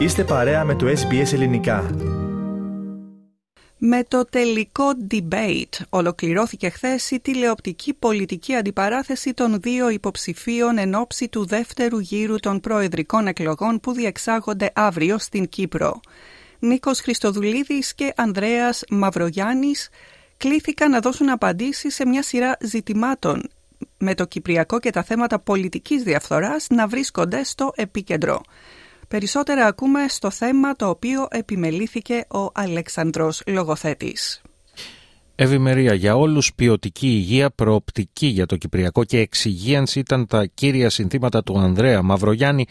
Είστε παρέα με το SBS Ελληνικά. Με το τελικό debate ολοκληρώθηκε χθες η τηλεοπτική πολιτική αντιπαράθεση των δύο υποψηφίων εν ώψη του δεύτερου γύρου των προεδρικών εκλογών που διεξάγονται αύριο στην Κύπρο. Νίκος Χριστοδουλίδης και Ανδρέας Μαυρογιάννης κλήθηκαν να δώσουν απαντήσεις σε μια σειρά ζητημάτων με το Κυπριακό και τα θέματα πολιτικής διαφθοράς να βρίσκονται στο επίκεντρο. Περισσότερα ακούμε στο θέμα το οποίο επιμελήθηκε ο Αλεξανδρός Λογοθέτης. Ευημερία για όλους, ποιοτική υγεία, προοπτική για το Κυπριακό και εξυγίανση ήταν τα κύρια συνθήματα του Ανδρέα Μαυρογιάννη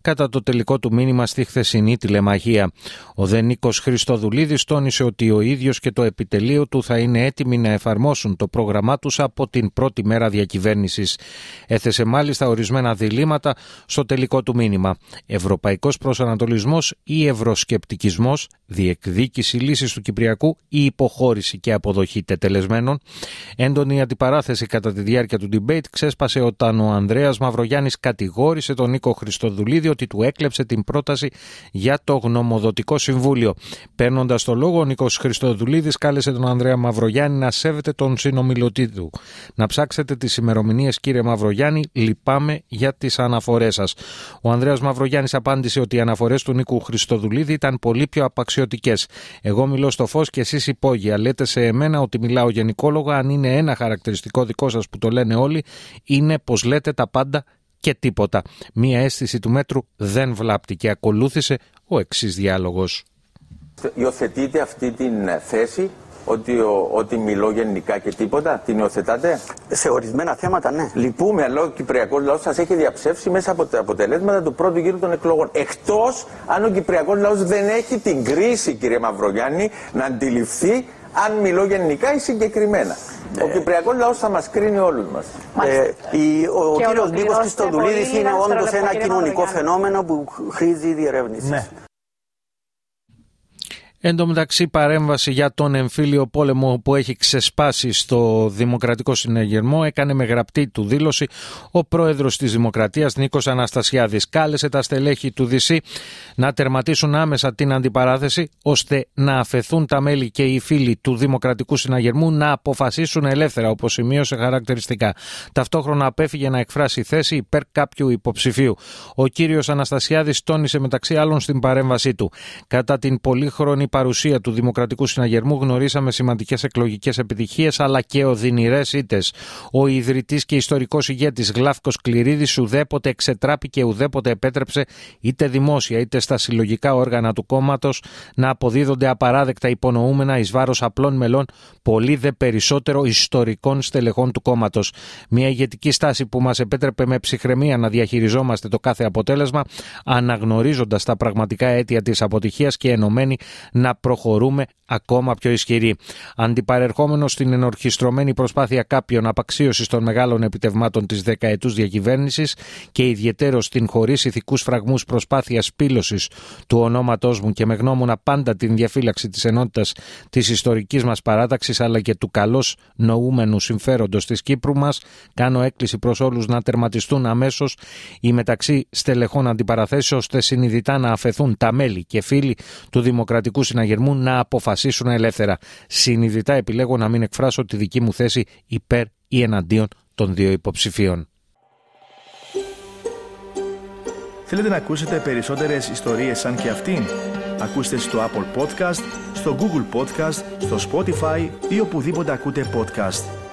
κατά το τελικό του μήνυμα στη χθεσινή τηλεμαχία. Ο δε Νίκος Χριστοδουλίδης τόνισε ότι ο ίδιος και το επιτελείο του θα είναι έτοιμοι να εφαρμόσουν το πρόγραμμά τους από την πρώτη μέρα διακυβέρνησης. Έθεσε μάλιστα ορισμένα διλήμματα στο τελικό του μήνυμα. Ευρωπαϊκός προσανατολισμός ή ευρωσκεπτικισμός, διεκδίκηση λύσης του Κυπριακού ή υποχώρηση και αποδοχή έχει τετελεσμένων. Έντονη αντιπαράθεση κατά τη διάρκεια του debate ξέσπασε όταν ο Ανδρέας Μαυρογιάννης κατηγόρησε τον Νίκο Χριστοδουλίδη ότι του έκλεψε την πρόταση για το γνωμοδοτικό συμβούλιο. Παίρνοντας το λόγο, ο Νίκος Χριστοδουλίδης κάλεσε τον Ανδρέα Μαυρογιάννη να σέβεται τον συνομιλωτή του. Να ψάξετε τις ημερομηνίες, κύριε Μαυρογιάννη, λυπάμαι για τις αναφορές σας. Ο Ανδρέας Μαυρογιάννης απάντησε ότι οι αναφορές του Νίκου Χριστοδουλίδη ήταν πολύ πιο απαξιωτικές. Εγώ μιλώ στο φως και εσείς υπόγεια. Λέτε σε εμένα ότι μιλάω γενικόλογα, αν είναι ένα χαρακτηριστικό δικό σας που το λένε όλοι, είναι πως λέτε τα πάντα και τίποτα. Μία αίσθηση του μέτρου δεν βλάπτει και ακολούθησε ο εξής διάλογος. Υιοθετείτε αυτή την θέση ότι, ο, ότι μιλώ γενικά και τίποτα, την υιοθετάτε; Σε ορισμένα θέματα, ναι. Λυπούμε, αλλά ο Κυπριακός λαός σας έχει διαψεύσει μέσα από τα αποτελέσματα του πρώτου γύρου των εκλογών. Εκτός αν ο Κυπριακός λαός δεν έχει την κρίση, κύριε Μαυρογιάννη, να αντιληφθεί αν μιλώ γενικά ή συγκεκριμένα. Ο Κυπριακός λαός θα μας κρίνει όλους μας. Ε, ο ο κύριος Νίκος Χριστοδουλίδης είναι όντως ένα κοινωνικό φαινόμενο που χρήζει διερεύνηση. Ναι. Εν τω μεταξύ παρέμβαση για τον εμφύλιο πόλεμο που έχει ξεσπάσει στο Δημοκρατικό Συνεγερμό έκανε με γραπτή του δήλωση ο πρόεδρος της Δημοκρατίας Νίκος Αναστασιάδης. Κάλεσε τα στελέχη του ΔΥΣΥ να τερματίσουν άμεσα την αντιπαράθεση ώστε να αφαιθούν τα μέλη και οι φίλοι του Δημοκρατικού Συναγερμού να αποφασίσουν ελεύθερα όπως σημείωσε χαρακτηριστικά. Ταυτόχρονα απέφυγε να εκφράσει θέση υπέρ κάποιου υποψηφίου. Ο κύριος Αναστασιάδης τόνισε μεταξύ άλλων στην παρέμβασή του. Κατά την πολύχρονη παρουσία του Δημοκρατικού Συναγερμού γνωρίσαμε σημαντικές εκλογικές επιτυχίες αλλά και οδυνηρές ήττες. Ο ιδρυτής και ιστορικός ηγέτης Γλάφκος Κληρίδης ουδέποτε εξετράπηκε, ουδέποτε επέτρεψε είτε δημόσια είτε στα συλλογικά όργανα του κόμματος να αποδίδονται απαράδεκτα υπονοούμενα εις βάρος απλών μελών, πολύ δε περισσότερο ιστορικών στελεχών του κόμματος. Μια ηγετική στάση που μας επέτρεπε με ψυχραιμία να διαχειριζόμαστε το κάθε αποτέλεσμα, αναγνωρίζοντας τα πραγματικά αίτια της αποτυχίας και ενωμένοι να προχωρούμε ακόμα πιο ισχυροί. Αντιπαρερχόμενο στην ενορχιστρωμένη προσπάθεια κάποιων απαξίωσης των μεγάλων επιτευμάτων της δεκαετούς διακυβέρνησης και ιδιαίτερο στην χωρίς ηθικούς φραγμούς προσπάθειας σπήλωση του ονόματός μου και με γνώμονα πάντα την διαφύλαξη της ενότητας της ιστορικής μας παράταξης αλλά και του καλώς νοούμενου συμφέροντος της Κύπρου μας, κάνω έκκληση προς όλους να τερματιστούν αμέσως οι μεταξύ στελεχών αντιπαραθέσει ώστε συνειδητά να αφαιθούν τα μέλη και φίλοι του Δημοκρατικού Συναγερμού να αποφασίσουν ελεύθερα. Συνειδητά επιλέγω να μην εκφράσω τη δική μου θέση υπέρ ή εναντίον των δύο υποψηφίων. Θέλετε να ακούσετε περισσότερες ιστορίες σαν και αυτήν; Ακούστε στο Apple Podcast, στο Google Podcast, στο Spotify ή οπουδήποτε ακούτε podcast.